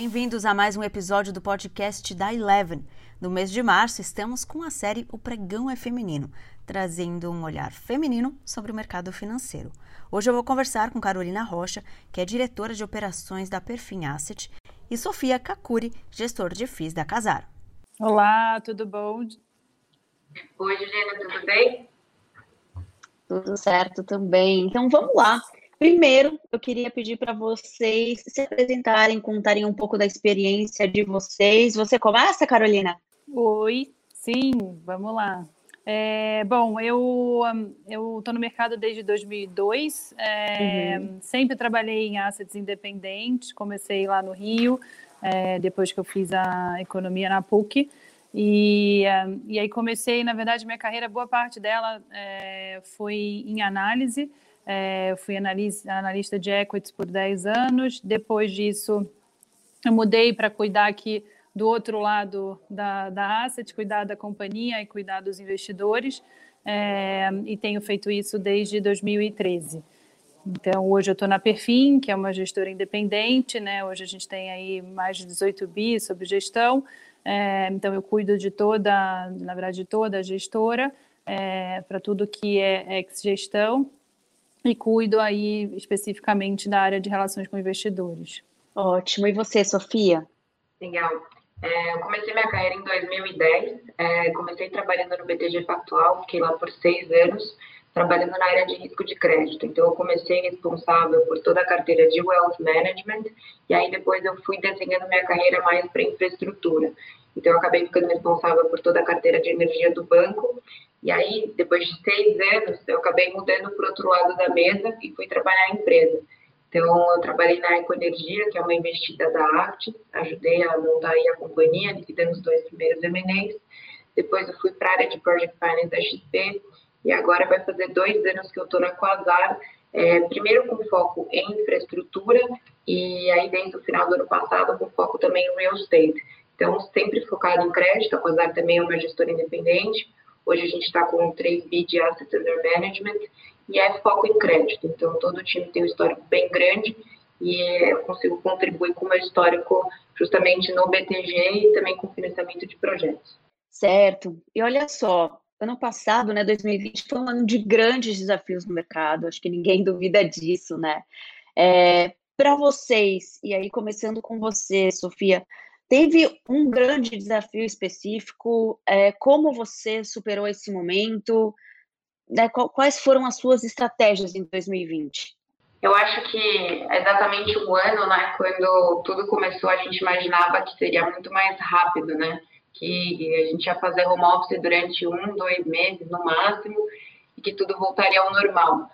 Bem-vindos a mais um episódio do podcast da Eleven. No mês de março, estamos com a série O Pregão é Feminino, trazendo um olhar feminino sobre o mercado financeiro. Hoje eu vou conversar com Carolina Rocha, que é diretora de operações da Perfin Asset, e Sofia Kakuri, gestor de FIIs da Casar. Olá, tudo bom? Oi, Juliana, tudo bem? Tudo certo também. Então vamos lá. Primeiro, eu queria pedir para vocês se apresentarem, contarem um pouco da experiência de vocês. Você começa, Carolina? Oi, sim, vamos lá. É, bom, eu eu estou no mercado desde 2002. É, uhum. Sempre trabalhei em assets independentes. Comecei lá no Rio, é, depois que eu fiz a economia na PUC. E, e aí comecei, na verdade, minha carreira, boa parte dela é, foi em análise. É, fui analista, analista de equities por 10 anos. Depois disso, eu mudei para cuidar aqui do outro lado da, da asset, cuidar da companhia e cuidar dos investidores. É, e tenho feito isso desde 2013. Então, hoje eu estou na Perfim, que é uma gestora independente, né? Hoje a gente tem aí mais de 18 bi sobre gestão. É, então, eu cuido de toda, na verdade, de toda a gestora, é, para tudo que é ex-gestão e cuido aí especificamente da área de relações com investidores. Ótimo. E você, Sofia? Legal. É, eu comecei minha carreira em 2010, é, comecei trabalhando no BTG Pactual, fiquei lá por seis anos, trabalhando na área de risco de crédito. Então, eu comecei responsável por toda a carteira de Wealth Management, e aí depois eu fui desenhando minha carreira mais para infraestrutura. Então, eu acabei ficando responsável por toda a carteira de energia do banco, e aí, depois de seis anos, eu acabei mudando para o outro lado da mesa e fui trabalhar em empresa. Então, eu trabalhei na Ecoenergia, que é uma investida da Arte, ajudei a montar aí a companhia, liquidando os dois primeiros M&As. Depois eu fui para a área de Project Finance da XP, e agora vai fazer dois anos que eu estou na Quasar, é, primeiro com foco em infraestrutura, e aí desde o final do ano passado com foco também em real estate. Então, sempre focado em crédito, a Quasar também é uma gestora independente, Hoje a gente está com 3 bi de Asset Under Management e é foco em crédito. Então, todo time tem um histórico bem grande e eu consigo contribuir com o meu histórico justamente no BTG e também com financiamento de projetos. Certo. E olha só, ano passado, né, 2020, foi um ano de grandes desafios no mercado, acho que ninguém duvida disso, né? É, Para vocês, e aí começando com você, Sofia, Teve um grande desafio específico? É, como você superou esse momento? Né, quais foram as suas estratégias em 2020? Eu acho que exatamente um ano, né, quando tudo começou, a gente imaginava que seria muito mais rápido, né? Que a gente ia fazer home office durante um, dois meses no máximo e que tudo voltaria ao normal.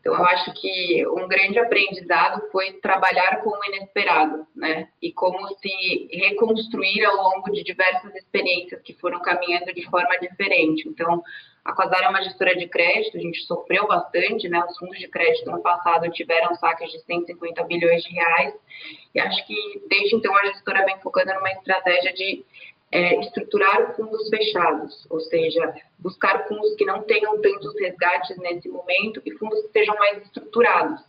Então, eu acho que um grande aprendizado foi trabalhar com o inesperado, né? E como se reconstruir ao longo de diversas experiências que foram caminhando de forma diferente. Então, a Quasar é uma gestora de crédito, a gente sofreu bastante, né? Os fundos de crédito no passado tiveram saques de 150 bilhões de reais. E acho que desde então a gestora vem focando numa estratégia de é, estruturar fundos fechados, ou seja, buscar fundos que não tenham tantos resgates nesse momento e fundos que sejam mais estruturados.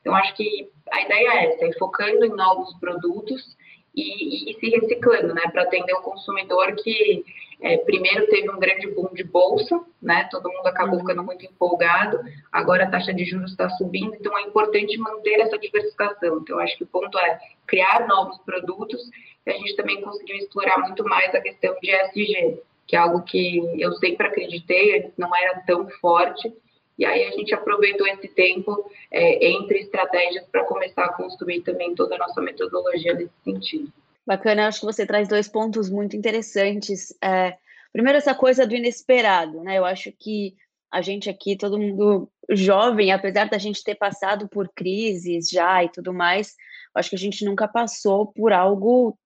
Então, acho que a ideia é essa, é focando em novos produtos e, e se reciclando, né, para atender o consumidor que é, primeiro teve um grande boom de bolsa, né, todo mundo acabou ficando muito empolgado, agora a taxa de juros está subindo, então é importante manter essa diversificação. Então, acho que o ponto é criar novos produtos e a gente também conseguiu explorar muito mais a questão de SG, que é algo que eu sempre acreditei, não era tão forte, e aí a gente aproveitou esse tempo é, entre estratégias para começar a construir também toda a nossa metodologia nesse sentido. Bacana, acho que você traz dois pontos muito interessantes. É, primeiro, essa coisa do inesperado, né? Eu acho que a gente aqui, todo mundo jovem, apesar da gente ter passado por crises já e tudo mais, acho que a gente nunca passou por algo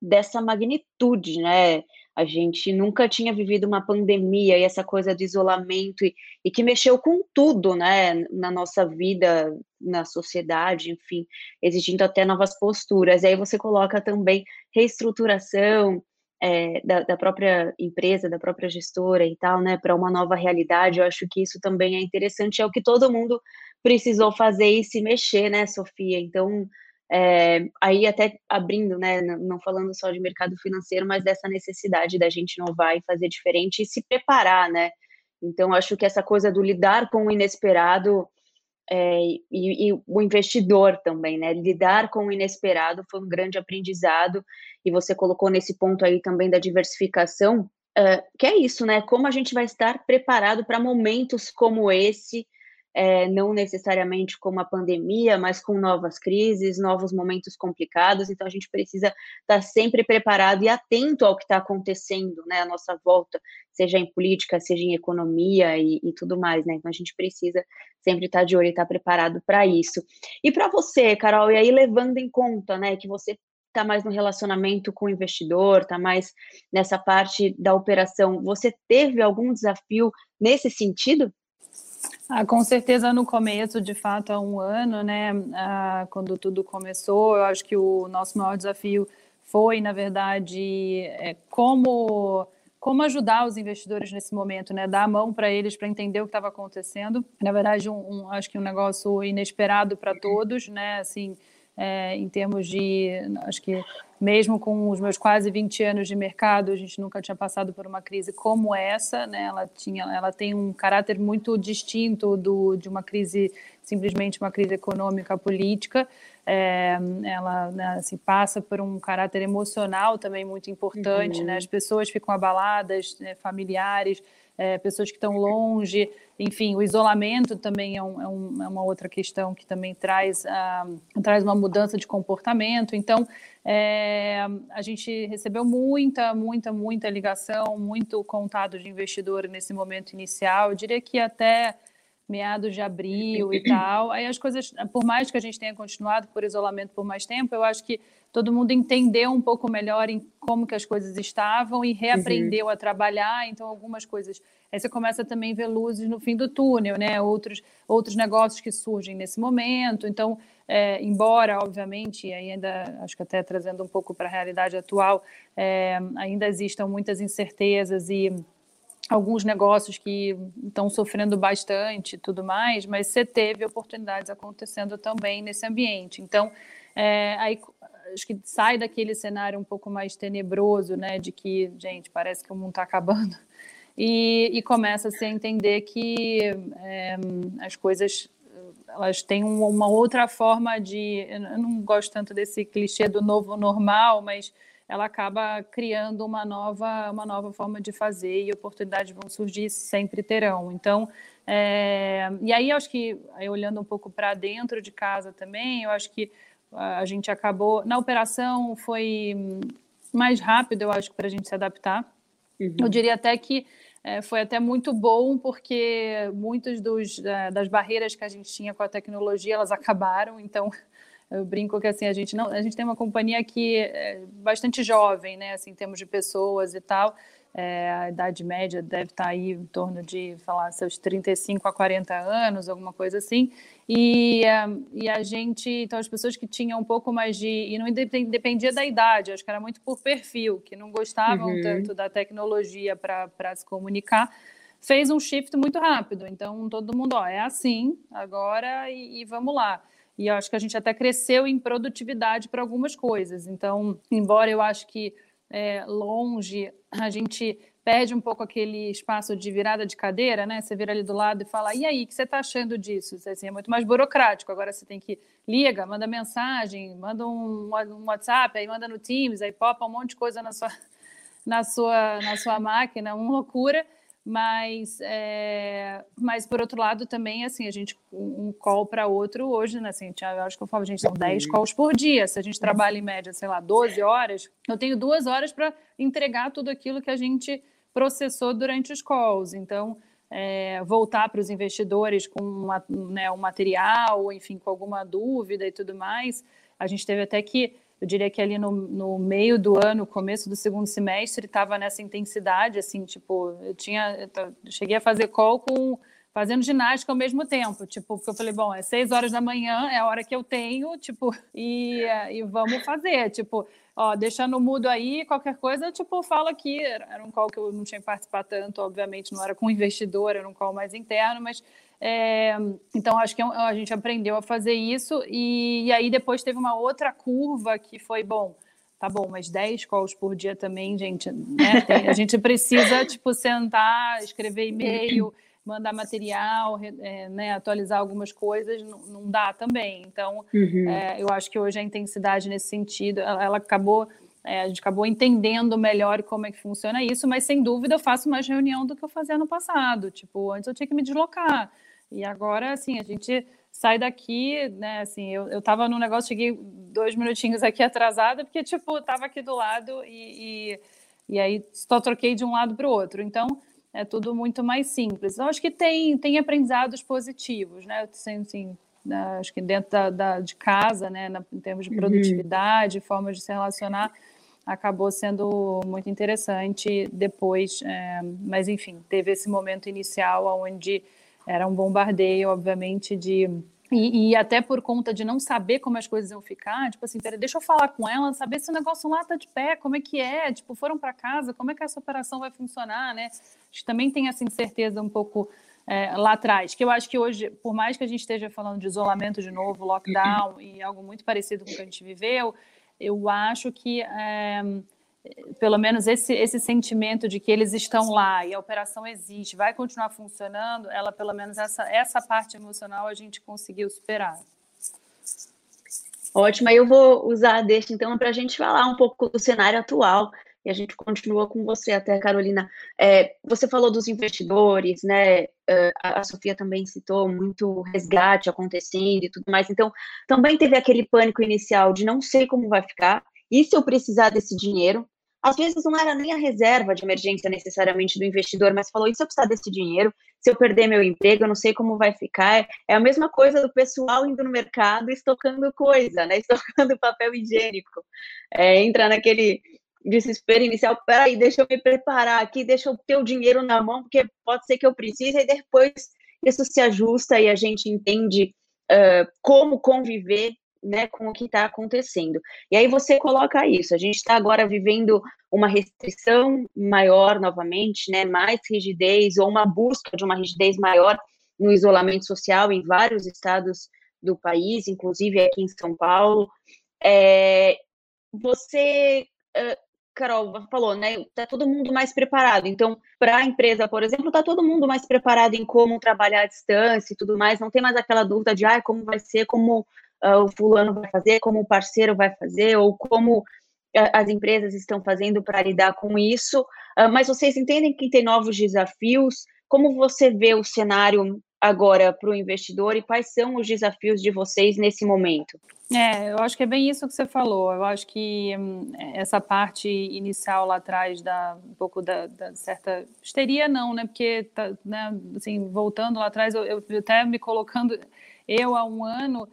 dessa magnitude, né? A gente nunca tinha vivido uma pandemia e essa coisa do isolamento e, e, que mexeu com tudo, né, na nossa vida, na sociedade, enfim, exigindo até novas posturas. E aí você coloca também reestruturação é, da, da, própria empresa, da própria gestora e tal, né, para uma nova realidade. Eu acho que isso também é interessante, é o que todo mundo precisou fazer e se mexer, né, Sofia? Então, É, aí até abrindo, né, não falando só de mercado financeiro, mas dessa necessidade da gente inovar e fazer diferente e se preparar, né? Então, acho que essa coisa do lidar com o inesperado é, e, e, o investidor também, né? Lidar com o inesperado foi um grande aprendizado e você colocou nesse ponto aí também da diversificação, uh, que é isso, né? Como a gente vai estar preparado para momentos como esse é, não necessariamente com uma pandemia, mas com novas crises, novos momentos complicados. Então, a gente precisa estar sempre preparado e atento ao que está acontecendo né, à nossa volta, seja em política, seja em economia e, e tudo mais. Né? Então, a gente precisa sempre estar de olho e estar preparado para isso. E para você, Carol, e aí levando em conta né, que você está mais no relacionamento com o investidor, está mais nessa parte da operação. Você teve algum desafio nesse sentido? Ah, com certeza no começo, de fato, há um ano, né, ah, quando tudo começou, eu acho que o nosso maior desafio foi, na verdade, é, como como ajudar os investidores nesse momento, né? Dar a mão para eles para entender o que estava acontecendo. Na verdade, um, um, acho que um negócio inesperado para todos, né? Assim, é, em termos de, acho que mesmo com os meus quase 20 anos de mercado, a gente nunca tinha passado por uma crise como essa, né? Ela tinha, ela tem um caráter muito distinto do, de uma crise simplesmente uma crise econômica política. É, ela né, se passa por um caráter emocional também muito importante, uhum. né? As pessoas ficam abaladas, né, familiares, é, pessoas que estão longe, enfim, o isolamento também é, um, é, um, é uma outra questão que também traz, uh, traz uma mudança de comportamento. Então, é, a gente recebeu muita, muita, muita ligação, muito contato de investidor nesse momento inicial. Eu diria que até meados de abril e tal. Aí as coisas, por mais que a gente tenha continuado por isolamento por mais tempo, eu acho que todo mundo entendeu um pouco melhor em como que as coisas estavam e reaprendeu uhum. a trabalhar. Então, algumas coisas. Aí você começa também a ver luzes no fim do túnel, né? Outros, outros negócios que surgem nesse momento. Então, é, embora, obviamente, ainda acho que até trazendo um pouco para a realidade atual, é, ainda existam muitas incertezas e alguns negócios que estão sofrendo bastante e tudo mais, mas você teve oportunidades acontecendo também nesse ambiente. Então, é, aí acho que sai daquele cenário um pouco mais tenebroso, né, de que, gente, parece que o mundo está acabando, e, e começa -se a entender que é, as coisas elas têm uma outra forma de. Eu não gosto tanto desse clichê do novo normal, mas ela acaba criando uma nova, uma nova forma de fazer e oportunidades vão surgir, sempre terão. Então, é, e aí eu acho que, aí olhando um pouco para dentro de casa também, eu acho que a gente acabou, na operação foi mais rápido, eu acho, para a gente se adaptar. Uhum. Eu diria até que é, foi até muito bom, porque muitas das barreiras que a gente tinha com a tecnologia, elas acabaram, então eu brinco que assim a gente não, a gente tem uma companhia que é bastante jovem, né, assim, em termos de pessoas e tal. É, a idade média deve estar aí em torno de, falar, seus 35 a 40 anos, alguma coisa assim. E, e a gente, então, as pessoas que tinham um pouco mais de. E não dependia da idade, acho que era muito por perfil, que não gostavam uhum. tanto da tecnologia para se comunicar, fez um shift muito rápido. Então, todo mundo, ó, é assim agora e, e vamos lá. E eu acho que a gente até cresceu em produtividade para algumas coisas. Então, embora eu acho que é, longe a gente perde um pouco aquele espaço de virada de cadeira, né? Você vira ali do lado e fala, e aí, o que você está achando disso? Assim, é muito mais burocrático. Agora você tem que liga, manda mensagem, manda um, um WhatsApp, aí manda no Teams, aí popa um monte de coisa na sua, na sua, na sua máquina, uma loucura. Mas, é, mas por outro lado, também, assim, a gente, um call para outro hoje, né? Assim, eu acho que eu falo, gente, são 10 calls por dia. Se a gente trabalha em média, sei lá, 12 horas, eu tenho duas horas para entregar tudo aquilo que a gente processou durante os calls. Então, é, voltar para os investidores com uma, né, um material, enfim, com alguma dúvida e tudo mais. A gente teve até que eu diria que ali no, no meio do ano, começo do segundo semestre, estava nessa intensidade, assim, tipo, eu tinha, eu cheguei a fazer call com fazendo ginástica ao mesmo tempo, tipo, porque eu falei, bom, é seis horas da manhã, é a hora que eu tenho, tipo, e, e vamos fazer, tipo, ó, deixando mudo aí, qualquer coisa, tipo, eu falo aqui, era um call que eu não tinha que participar tanto, obviamente, não era com investidor, era um call mais interno, mas É, então, acho que é a gente aprendeu a fazer isso, e, e, aí depois teve uma outra curva que foi, bom, tá bom, mas 10 calls por dia também, gente, né? Tem, a gente precisa, tipo, sentar, escrever e-mail, mandar material, é, né, atualizar algumas coisas, não, não dá também. Então, uhum. é, eu acho que hoje a intensidade nesse sentido, ela, ela acabou é, a gente acabou entendendo melhor como é que funciona isso, mas sem dúvida eu faço mais reunião do que eu fazia no passado. Tipo, antes eu tinha que me deslocar. E agora, assim, a gente sai daqui, né? Assim, eu, eu tava no negócio, cheguei dois minutinhos aqui atrasada, porque, tipo, tava aqui do lado e, e, e aí só troquei de um lado para o outro. Então, é tudo muito mais simples. Eu acho que tem, tem aprendizados positivos, né? Assim, assim, acho que dentro da, da, de casa, né, na, em termos de uhum. produtividade, uhum. formas de se relacionar, acabou sendo muito interessante depois, é, mas enfim, teve esse momento inicial onde era um bombardeio, obviamente, de e, e, até por conta de não saber como as coisas iam ficar, tipo assim, peraí, deixa eu falar com ela, saber se o negócio lá tá de pé, como é que é, tipo, foram para casa, como é que essa operação vai funcionar, né? Acho que também tem essa incerteza um pouco é, lá atrás, que eu acho que hoje, por mais que a gente esteja falando de isolamento de novo, lockdown e algo muito parecido com o que a gente viveu, eu acho que é, pelo menos esse, esse sentimento de que eles estão lá e a operação existe, vai continuar funcionando, ela pelo menos essa, essa parte emocional a gente conseguiu superar. Ótimo, aí eu vou usar deixa então para a gente falar um pouco do cenário atual e a gente continua com você até, Carolina. É, você falou dos investidores, né? Uh, a Sofia também citou muito resgate acontecendo e tudo mais. Então, também teve aquele pânico inicial de não sei como vai ficar. E se eu precisar desse dinheiro? Às vezes não era nem a reserva de emergência necessariamente do investidor, mas falou: se eu precisar desse dinheiro? Se eu perder meu emprego, eu não sei como vai ficar. É a mesma coisa do pessoal indo no mercado estocando coisa, né? Estocando papel higiênico. É, entra naquele desespero inicial, peraí, deixa eu me preparar aqui, deixa eu ter o dinheiro na mão, porque pode ser que eu precise, e depois isso se ajusta e a gente entende uh, como conviver né, com o que está acontecendo. E aí você coloca isso, a gente está agora vivendo uma restrição maior novamente, né, mais rigidez, ou uma busca de uma rigidez maior no isolamento social em vários estados do país, inclusive aqui em São Paulo. É, você Carol falou, né? Tá todo mundo mais preparado. Então, para a empresa, por exemplo, tá todo mundo mais preparado em como trabalhar à distância e tudo mais. Não tem mais aquela dúvida de ah, como vai ser, como uh, o fulano vai fazer, como o parceiro vai fazer, ou como uh, as empresas estão fazendo para lidar com isso. Uh, mas vocês entendem que tem novos desafios? Como você vê o cenário agora para o investidor e quais são os desafios de vocês nesse momento? É, eu acho que é bem isso que você falou. Eu acho que hum, essa parte inicial lá atrás da um pouco da, da certa histeria não, né? Porque tá, né, assim, voltando lá atrás, eu, eu até me colocando eu há um ano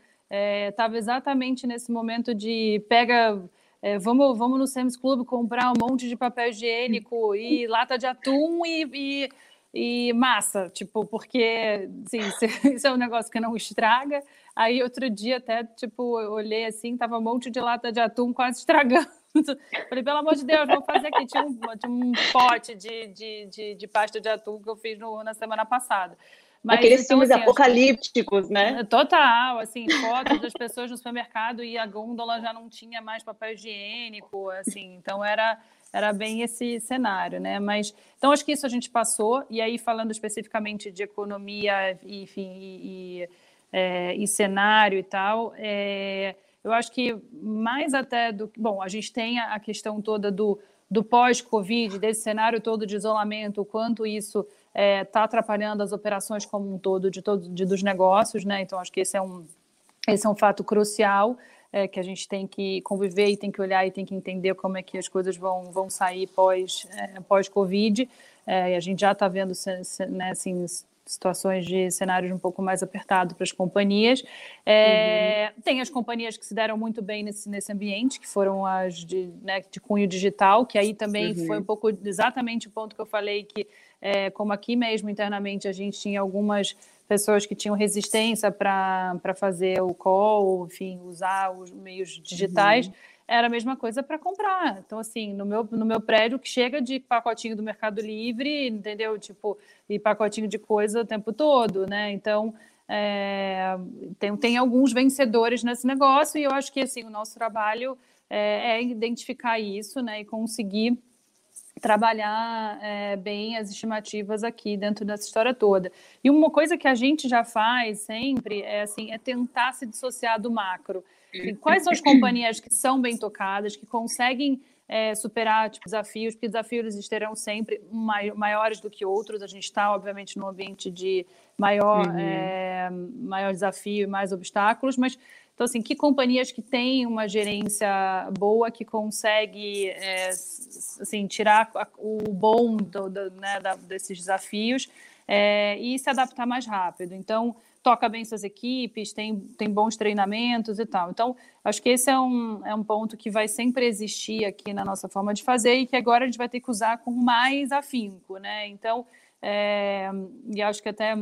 estava é, exatamente nesse momento de pega é, vamos, vamos no Sam's Club comprar um monte de papel higiênico e lata de atum e, e e massa, tipo, porque assim, isso é um negócio que não estraga. Aí outro dia até, tipo, eu olhei assim, tava um monte de lata de atum quase estragando. Falei, pelo amor de Deus, vamos fazer aqui. Tinha um, tinha um pote de, de, de, de, pasta de atum que eu fiz no, na semana passada. Mas, Aqueles então, filmes assim, apocalípticos, né? Total, assim, fotos das pessoas no supermercado e a gôndola já não tinha mais papel higiênico, assim, então era era bem esse cenário, né? Mas então acho que isso a gente passou e aí falando especificamente de economia, enfim, e, e, é, e cenário e tal, é, eu acho que mais até do bom, a gente tem a questão toda do, do pós-Covid, desse cenário todo de isolamento, o quanto isso está é, tá atrapalhando as operações como um todo de todos de, dos negócios, né? Então acho que esse é um esse é um fato crucial é, que a gente tem que conviver e tem que olhar e tem que entender como é que as coisas vão, vão sair pós, é, pós-Covid. É, a gente já está vendo né, assim, situações de cenários um pouco mais apertados para as companhias. É, uhum. Tem as companhias que se deram muito bem nesse, nesse ambiente, que foram as de, né, de cunho digital, que aí também uhum. foi um pouco exatamente o ponto que eu falei que, é, como aqui mesmo internamente a gente tinha algumas pessoas que tinham resistência para fazer o call, enfim, usar os meios digitais. Uhum. era a mesma coisa para comprar. Então, assim, no meu, no meu prédio, que chega de pacotinho do Mercado Livre, entendeu? Tipo, e pacotinho de coisa o tempo todo, né? Então, é, tem, tem alguns vencedores nesse negócio, e eu acho que, assim, o nosso trabalho é, é identificar isso, né? E conseguir trabalhar é, bem as estimativas aqui dentro dessa história toda. E uma coisa que a gente já faz sempre é assim, é tentar se dissociar do macro. E quais são as companhias que são bem tocadas, que conseguem é, superar tipo, desafios, porque desafios existirão sempre maiores do que outros. A gente está, obviamente, num ambiente de maior, uhum. é, maior desafio e mais obstáculos, mas então, assim, que companhias que têm uma gerência boa, que consegue é, assim, tirar o bom do, do, né, desses desafios é, e se adaptar mais rápido. Então, toca bem suas equipes, tem, tem bons treinamentos e tal. Então, acho que esse é um, é um ponto que vai sempre existir aqui na nossa forma de fazer e que agora a gente vai ter que usar com mais afinco, né? Então, é, e acho que até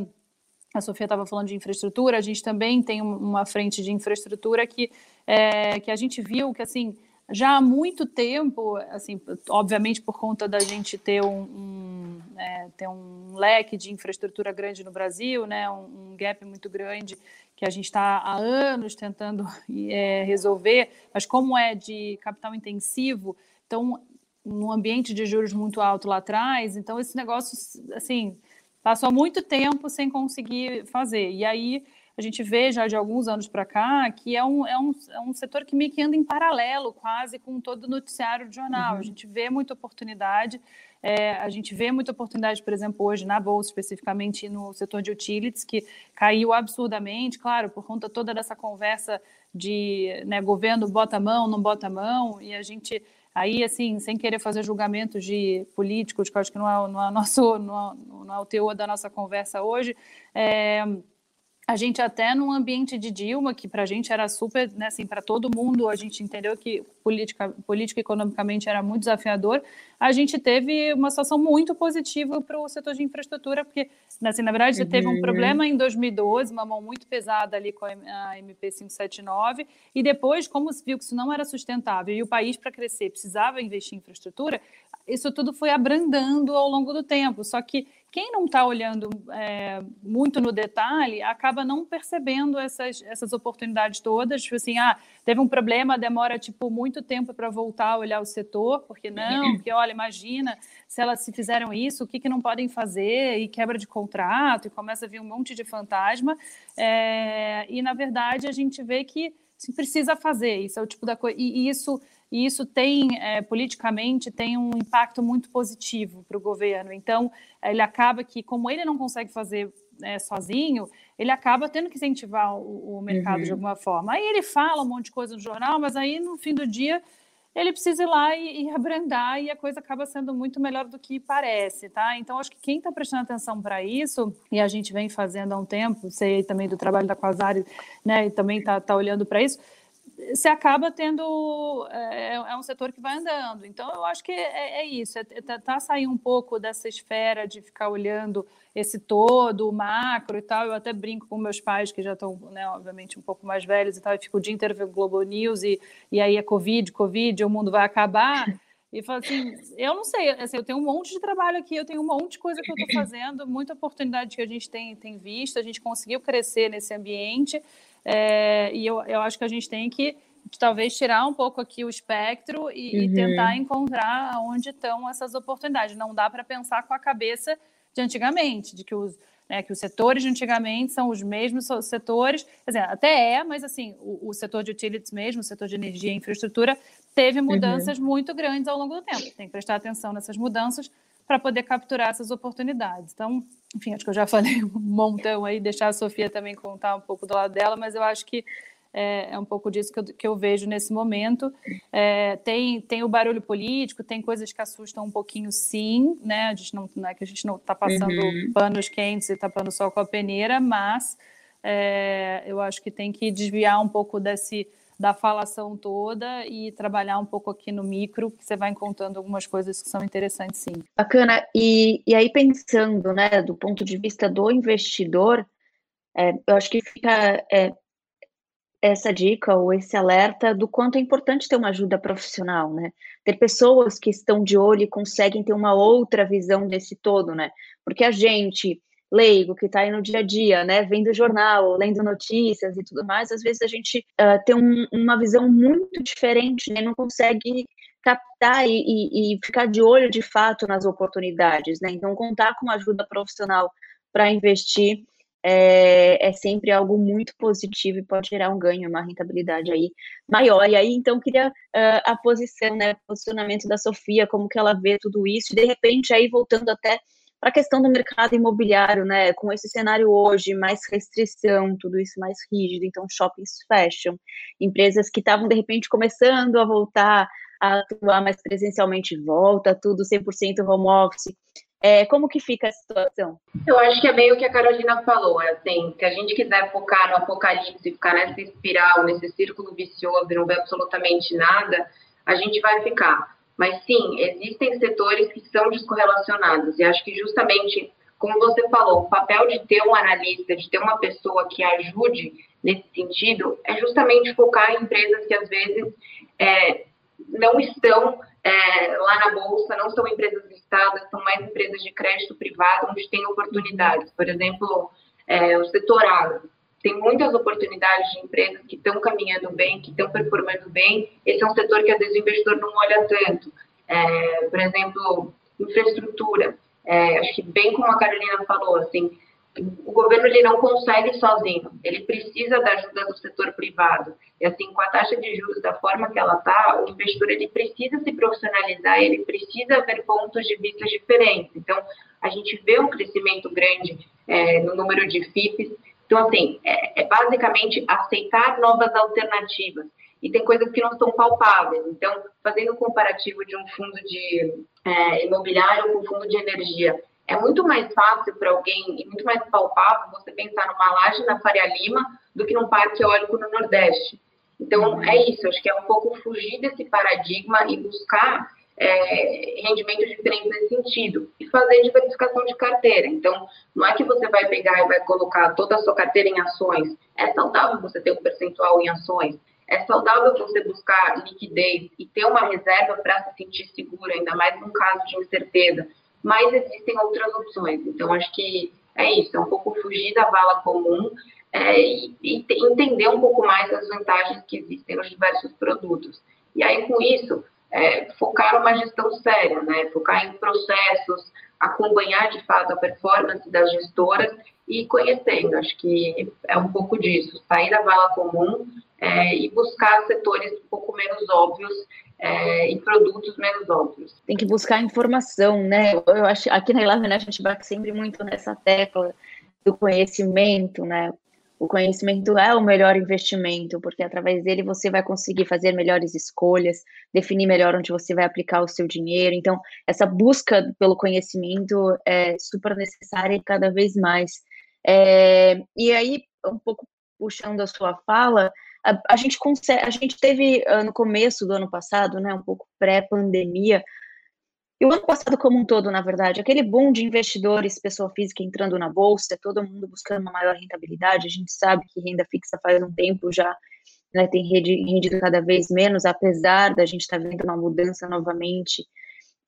a Sofia estava falando de infraestrutura, a gente também tem uma frente de infraestrutura que, é, que a gente viu que, assim, já há muito tempo, assim, obviamente por conta da gente ter um, um, é, ter um leque de infraestrutura grande no Brasil, né, um, um gap muito grande que a gente está há anos tentando é, resolver, mas como é de capital intensivo, então, num ambiente de juros muito alto lá atrás, então esse negócio, assim, passou muito tempo sem conseguir fazer. E aí a gente vê já de alguns anos para cá que é um, é, um, é um setor que meio que anda em paralelo quase com todo o noticiário de jornal. Uhum. A gente vê muita oportunidade, é, a gente vê muita oportunidade, por exemplo, hoje na Bolsa, especificamente no setor de utilities, que caiu absurdamente, claro, por conta toda dessa conversa de né, governo bota a mão, não bota a mão, e a gente Aí, assim, sem querer fazer julgamentos de políticos, que eu acho que não é, não é, nosso, não é, não é o teor da nossa conversa hoje, é, a gente até num ambiente de Dilma, que para a gente era super, né, assim, para todo mundo, a gente entendeu que política, política economicamente era muito desafiador, a gente teve uma situação muito positiva para o setor de infraestrutura, porque, né, assim, na verdade, uhum. teve um problema em 2012, uma mão muito pesada ali com a MP 579, e depois, como se viu que isso não era sustentável e o país, para crescer, precisava investir em infraestrutura, isso tudo foi abrandando ao longo do tempo, só que quem não está olhando é, muito no detalhe acaba não percebendo essas, essas oportunidades todas. Tipo assim, ah, teve um problema, demora tipo muito tempo para voltar a olhar o setor, porque não, porque olha, imagina se elas se fizeram isso, o que, que não podem fazer, e quebra de contrato, e começa a vir um monte de fantasma. É, e na verdade a gente vê que se precisa fazer, isso é o tipo da coisa. E, e isso e isso tem, é, politicamente, tem um impacto muito positivo para o governo. Então, ele acaba que, como ele não consegue fazer é, sozinho, ele acaba tendo que incentivar o, o mercado uhum. de alguma forma. Aí ele fala um monte de coisa no jornal, mas aí, no fim do dia, ele precisa ir lá e, e abrandar e a coisa acaba sendo muito melhor do que parece, tá? Então, acho que quem está prestando atenção para isso, e a gente vem fazendo há um tempo, sei também do trabalho da Quasari, né, e também está tá olhando para isso, você acaba tendo é, é, um setor que vai andando. Então eu acho que é, é isso, é tentar tá sair um pouco dessa esfera de ficar olhando esse todo, o macro e tal. Eu até brinco com meus pais que já estão, né, obviamente, um pouco mais velhos e tal. Eu fico o dia inteiro vendo Globo News e, e aí é Covid, Covid, o mundo vai acabar. E falo assim, eu não sei, assim, eu tenho um monte de trabalho aqui, eu tenho um monte de coisa que eu estou fazendo, muita oportunidade que a gente tem, tem visto, a gente conseguiu crescer nesse ambiente. É, e eu, eu acho que a gente tem que talvez tirar um pouco aqui o espectro e, uhum. e tentar encontrar onde estão essas oportunidades. Não dá para pensar com a cabeça de antigamente, de que os, né, que os setores de antigamente são os mesmos setores, quer dizer, até é, mas assim, o, o, setor de utilities mesmo, o setor de energia e infraestrutura, teve uhum. mudanças uhum. muito grandes ao longo do tempo. Tem que prestar atenção nessas mudanças para poder capturar essas oportunidades. Então, enfim, acho que eu já falei um montão aí, deixar a Sofia também contar um pouco do lado dela, mas eu acho que é, é um pouco disso que eu, que eu vejo nesse momento. É, tem, tem o barulho político, tem coisas que assustam um pouquinho, sim, né? A gente não, não é que a gente não está passando uhum. panos quentes e tapando só com a peneira, mas é, eu acho que tem que desviar um pouco desse da falação toda e trabalhar um pouco aqui no micro, que você vai encontrando algumas coisas que são interessantes, sim. Bacana. E, e aí, pensando, né, do ponto de vista do investidor, é, eu acho que fica. É, essa dica ou esse alerta do quanto é importante ter uma ajuda profissional, né? Ter pessoas que estão de olho e conseguem ter uma outra visão desse todo, né? Porque a gente, leigo, que está aí no dia a dia, né, vendo jornal, lendo notícias e tudo mais, às vezes a gente uh, tem um, uma visão muito diferente, né? Não consegue captar e, e, e ficar de olho de fato nas oportunidades, né? Então, contar com ajuda profissional para investir é, é, sempre algo muito positivo e pode gerar um ganho, uma rentabilidade aí maior. E aí, então, queria uh, a posição, né, posicionamento da Sofia, como que ela vê tudo isso, e de repente, aí voltando até para a questão do mercado imobiliário, né, com esse cenário hoje, mais restrição, tudo isso mais rígido, então shoppings fecham, empresas que estavam, de repente, começando a voltar a atuar mais presencialmente, volta tudo 100% home office, é, como que fica a situação? Eu acho que é meio que a Carolina falou, assim, se a gente quiser focar no apocalipse, ficar nessa espiral, nesse círculo vicioso e não ver absolutamente nada, a gente vai ficar. Mas sim, existem setores que são descorrelacionados, e acho que justamente, como você falou, o papel de ter um analista, de ter uma pessoa que ajude nesse sentido, é justamente focar em empresas que às vezes é, não estão é, lá na Bolsa, não são empresas listadas, são mais empresas de crédito privado, onde tem oportunidades. Por exemplo, é, o setor agro. Tem muitas oportunidades de empresas que estão caminhando bem, que estão performando bem. Esse é um setor que, às vezes, o investidor não olha tanto. É, por exemplo, infraestrutura. É, acho que, bem como a Carolina falou, assim, o governo ele não consegue sozinho, ele precisa da ajuda do setor privado. E assim, com a taxa de juros da forma que ela está, o investidor ele precisa se profissionalizar, ele precisa ver pontos de vista diferentes. Então, a gente vê um crescimento grande é, no número de FIPs. Então, assim, é, é basicamente aceitar novas alternativas e tem coisas que não são palpáveis. Então, fazendo um comparativo de um fundo de é, imobiliário com um fundo de energia, é muito mais fácil para alguém e muito mais palpável você pensar numa laje na Faria Lima do que num parque eólico no Nordeste. Então, é isso, acho que é um pouco fugir desse paradigma e buscar é, rendimentos diferentes nesse sentido. E fazer diversificação de carteira. Então, não é que você vai pegar e vai colocar toda a sua carteira em ações. É saudável você ter um percentual em ações. É saudável você buscar liquidez e ter uma reserva para se sentir seguro, ainda mais num caso de incerteza mas existem outras opções. Então, acho que é isso, é um pouco fugir da vala comum é, e, e, entender um pouco mais as vantagens que existem nos diversos produtos. E aí, com isso, é, focar uma gestão séria, né? focar em processos, acompanhar de fato a performance das gestoras e conhecendo. Acho que é um pouco disso, sair da vala comum é, e buscar setores um pouco menos óbvios é, em produtos menos óbvios. Tem que buscar informação, né? Eu acho aqui na Eleven a gente bate sempre muito nessa tecla do conhecimento, né? O conhecimento é o melhor investimento, porque através dele você vai conseguir fazer melhores escolhas, definir melhor onde você vai aplicar o seu dinheiro. Então, essa busca pelo conhecimento é super necessária cada vez mais. É, e aí, um pouco puxando a sua fala, a, a gente consegue, a gente teve ah, no começo do ano passado, né, um pouco pré-pandemia, e o ano passado como um todo, na verdade, aquele boom de investidores, pessoa física entrando na bolsa, todo mundo buscando uma maior rentabilidade, a gente sabe que renda fixa faz um tempo já né, tem rendido cada vez menos, apesar da gente estar tá vendo uma mudança novamente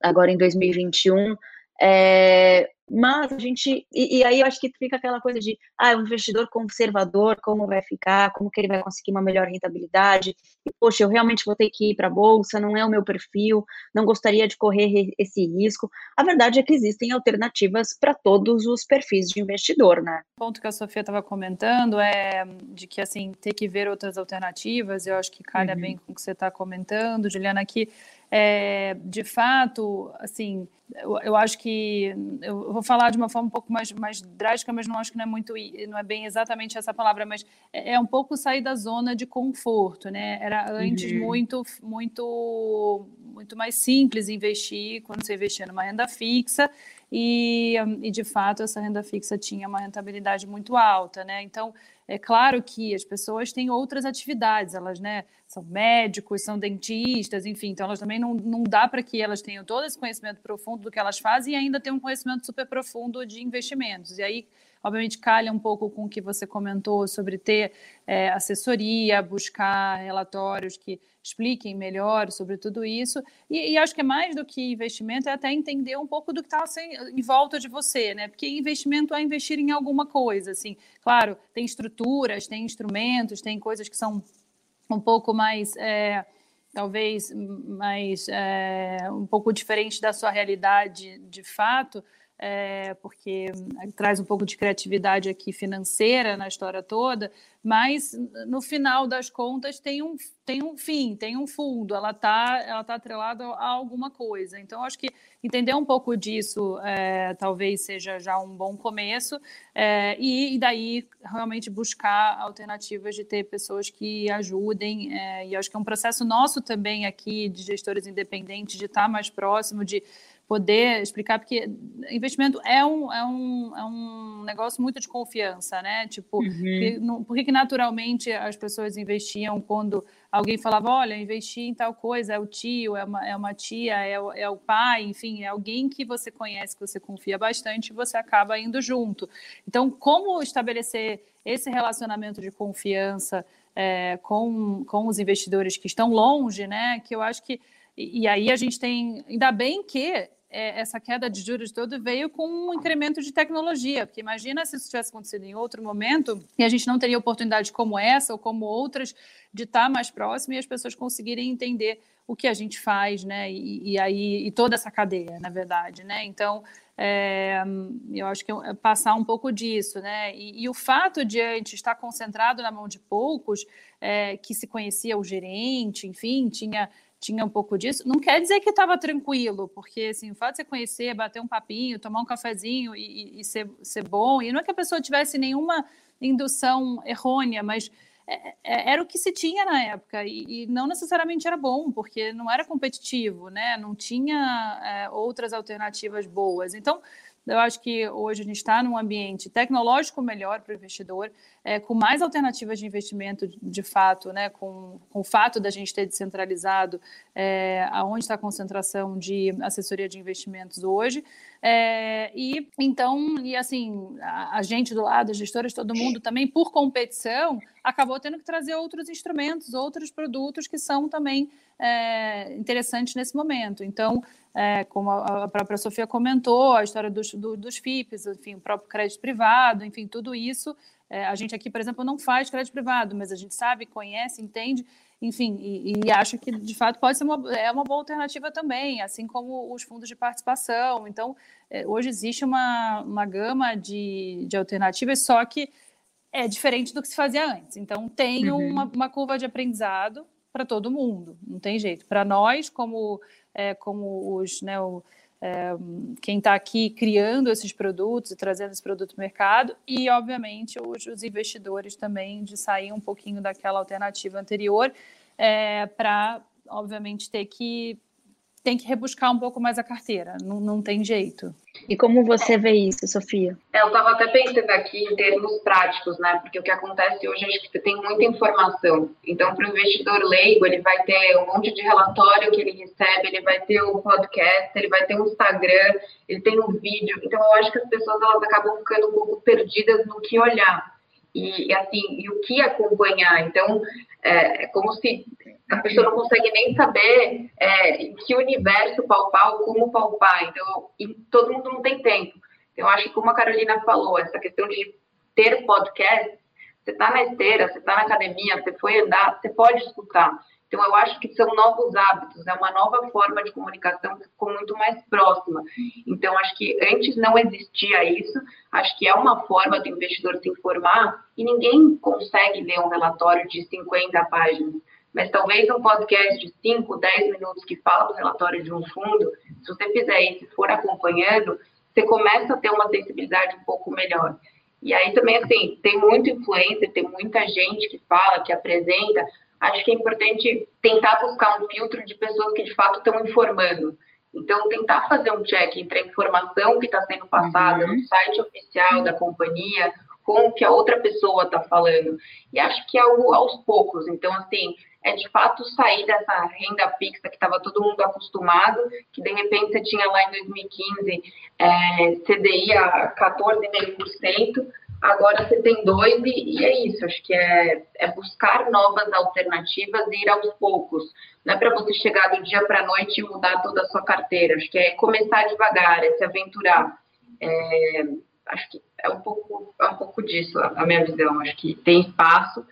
agora em 2021, é, mas a gente. E, e, aí eu acho que fica aquela coisa de ah, o investidor conservador, como vai ficar, como que ele vai conseguir uma melhor rentabilidade. E, poxa, eu realmente vou ter que ir para a Bolsa, não é o meu perfil, não gostaria de correr esse risco. A verdade é que existem alternativas para todos os perfis de investidor, né? O ponto que a Sofia estava comentando é de que assim, ter que ver outras alternativas, eu acho que calha uhum. bem com o que você está comentando, Juliana, aqui é, de fato, assim, eu, eu, acho que eu vou falar de uma forma um pouco mais, mais drástica, mas não acho que não é muito, não é bem exatamente essa palavra, mas é, é um pouco sair da zona de conforto, né? Era antes uhum. muito, muito, muito mais simples investir quando você investia numa renda fixa e, e de fato essa renda fixa tinha uma rentabilidade muito alta, né? Então é claro que as pessoas têm outras atividades, elas né, são médicos, são dentistas, enfim, então elas também não, não dá para que elas tenham todo esse conhecimento profundo do que elas fazem e ainda ter um conhecimento super profundo de investimentos. E aí, obviamente calha um pouco com o que você comentou sobre ter é, assessoria, buscar relatórios que expliquem melhor sobre tudo isso. E, e, acho que é mais do que investimento, é até entender um pouco do que está em volta de você, né? Porque investimento é investir em alguma coisa, assim. Claro, tem estruturas, tem instrumentos, tem coisas que são um pouco mais. É, talvez mais é, um pouco diferente da sua realidade de fato, é, porque traz um pouco de criatividade aqui financeira na história toda, mas no final das contas tem um, tem um fim, tem um fundo, ela está ela tá atrelada a alguma coisa. Então, acho que entender um pouco disso é, talvez seja já um bom começo, é, e, e, daí realmente buscar alternativas de ter pessoas que ajudem, é, e acho que é um processo nosso também aqui, de gestores independentes, de estar mais próximo, de poder explicar, porque investimento é um, é um, é um negócio muito de confiança, né? Tipo, uhum. por que naturalmente as pessoas investiam quando alguém falava, olha, investi em tal coisa, é o tio, é uma, é uma tia, é o, é o pai, enfim, é alguém que você conhece, que você confia bastante, e você acaba indo junto. Então, como estabelecer esse relacionamento de confiança é, com, com os investidores que estão longe, né? Que eu acho que e, aí a gente tem, ainda bem que é, essa queda de juros todo veio com um incremento de tecnologia, porque imagina se isso tivesse acontecido em outro momento e a gente não teria oportunidade como essa ou como outras de estar mais próximo e as pessoas conseguirem entender o que a gente faz, né? E, e aí e toda essa cadeia, na verdade, né? Então é, eu acho que é passar um pouco disso, né? E, e, o fato de a gente estar concentrado na mão de poucos, é, que se conhecia o gerente, enfim, tinha tinha um pouco disso. Não quer dizer que estava tranquilo, porque assim, o fato de você conhecer, bater um papinho, tomar um cafezinho e, e ser, ser bom, e não é que a pessoa tivesse nenhuma indução errônea, mas é, é, era o que se tinha na época e, e, não necessariamente era bom, porque não era competitivo, né? Não tinha é, outras alternativas boas. Então, eu acho que hoje a gente está num ambiente tecnológico melhor para o investidor, é, com mais alternativas de investimento de fato, né, com, com o fato da gente ter descentralizado é, aonde está a concentração de assessoria de investimentos hoje. É, e então, e assim, a, a, gente do lado, as gestoras, todo mundo também, por competição, acabou tendo que trazer outros instrumentos, outros produtos que são também é, interessantes nesse momento. Então, é, como a, própria Sofia comentou, a história dos, do, dos FIPs, enfim, o próprio crédito privado, enfim, tudo isso é, a gente aqui, por exemplo, não faz crédito privado, mas a gente sabe, conhece, entende, enfim, e, e acho que de fato pode ser uma, é uma boa alternativa também, assim como os fundos de participação. Então, é, hoje existe uma, uma gama de, de alternativas, só que é diferente do que se fazia antes. Então, tem uhum. uma, uma curva de aprendizado para todo mundo, não tem jeito. Para nós, como, é, como os, né, o, quem está aqui criando esses produtos e trazendo esse produto para o mercado, e, obviamente, os, os, investidores também de sair um pouquinho daquela alternativa anterior é, para, obviamente, ter que tem que rebuscar um pouco mais a carteira, não, não tem jeito. E como você vê isso, Sofia? É, eu estava até pensando aqui em termos práticos, né? Porque o que acontece hoje é que você tem muita informação. Então, para o investidor leigo, ele vai ter um monte de relatório que ele recebe, ele vai ter o um podcast, ele vai ter um Instagram, ele tem um vídeo. Então, eu acho que as pessoas elas acabam ficando um pouco perdidas no que olhar e, assim e o que acompanhar. Então, é, é como se a pessoa não consegue nem saber é, em que universo palpar ou como palpar. Então, e todo mundo não tem tempo. Então, eu acho que, como a Carolina falou, essa questão de ter podcast, você está na esteira, você está na academia, você foi andar, você pode escutar. Então, eu acho que são novos hábitos, é uma nova forma de comunicação que ficou muito mais próxima. Então, acho que antes não existia isso, acho que é uma forma do investidor se informar e ninguém consegue ler um relatório de 50 páginas mas talvez um podcast de 5, 10 minutos que fala do relatório de um fundo, se você fizer isso e for acompanhando, você começa a ter uma sensibilidade um pouco melhor. E aí também, assim, tem muita influência, tem muita gente que fala, que apresenta. Acho que é importante tentar buscar um filtro de pessoas que de fato estão informando. Então, tentar fazer um check entre a informação que está sendo passada uhum. no site oficial da companhia com o que a outra pessoa está falando. E acho que é algo aos poucos. Então, assim, é de fato sair dessa renda fixa que estava todo mundo acostumado, que de repente você tinha lá em 2015 é, CDI a 14,5%, agora você tem dois e, e, é isso. Acho que é, é buscar novas alternativas e ir aos poucos. Não é para você chegar do dia para a noite e mudar toda a sua carteira. Acho que é começar devagar, é se aventurar. É, acho que é um pouco, é um pouco disso a minha visão. Acho que tem espaço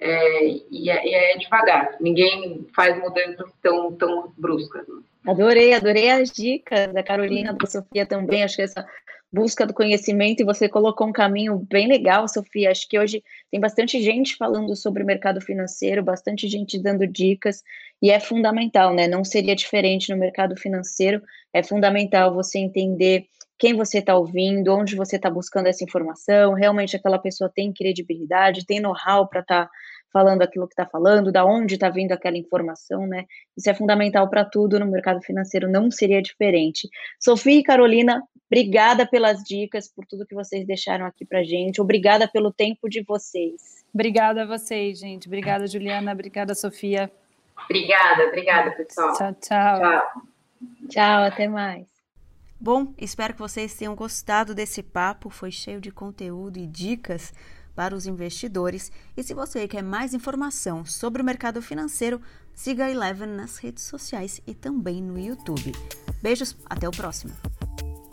é, e, é, é, devagar. Ninguém faz mudanças tão, tão bruscas. Adorei, adorei as dicas da Carolina, da Sofia também. Acho que essa busca do conhecimento e você colocou um caminho bem legal, Sofia. Acho que hoje tem bastante gente falando sobre o mercado financeiro, bastante gente dando dicas e é fundamental, né? Não seria diferente no mercado financeiro. É fundamental você entender quem você está ouvindo, onde você está buscando essa informação, realmente aquela pessoa tem credibilidade, tem know-how para estar tá falando aquilo que está falando, da onde está vindo aquela informação, né? Isso é fundamental para tudo no mercado financeiro, não seria diferente. Sofia e Carolina, obrigada pelas dicas, por tudo que vocês deixaram aqui para gente, obrigada pelo tempo de vocês. Obrigada a vocês, gente. Obrigada, Juliana. Obrigada, Sofia. Obrigada, obrigada, pessoal. Tchau, tchau. Tchau, tchau até mais. Bom, espero que vocês tenham gostado desse papo, foi cheio de conteúdo e dicas para os investidores. E se você quer mais informação sobre o mercado financeiro, siga a Eleven nas redes sociais e também no YouTube. Beijos, até o próximo.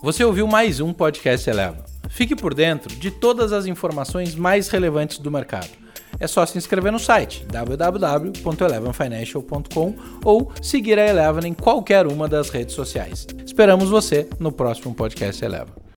Você ouviu mais um podcast Eleven. Fique por dentro de todas as informações mais relevantes do mercado é só se inscrever no site www.elevenfinancial.com ou seguir a Eleven em qualquer uma das redes sociais. Esperamos você no próximo podcast Eleven.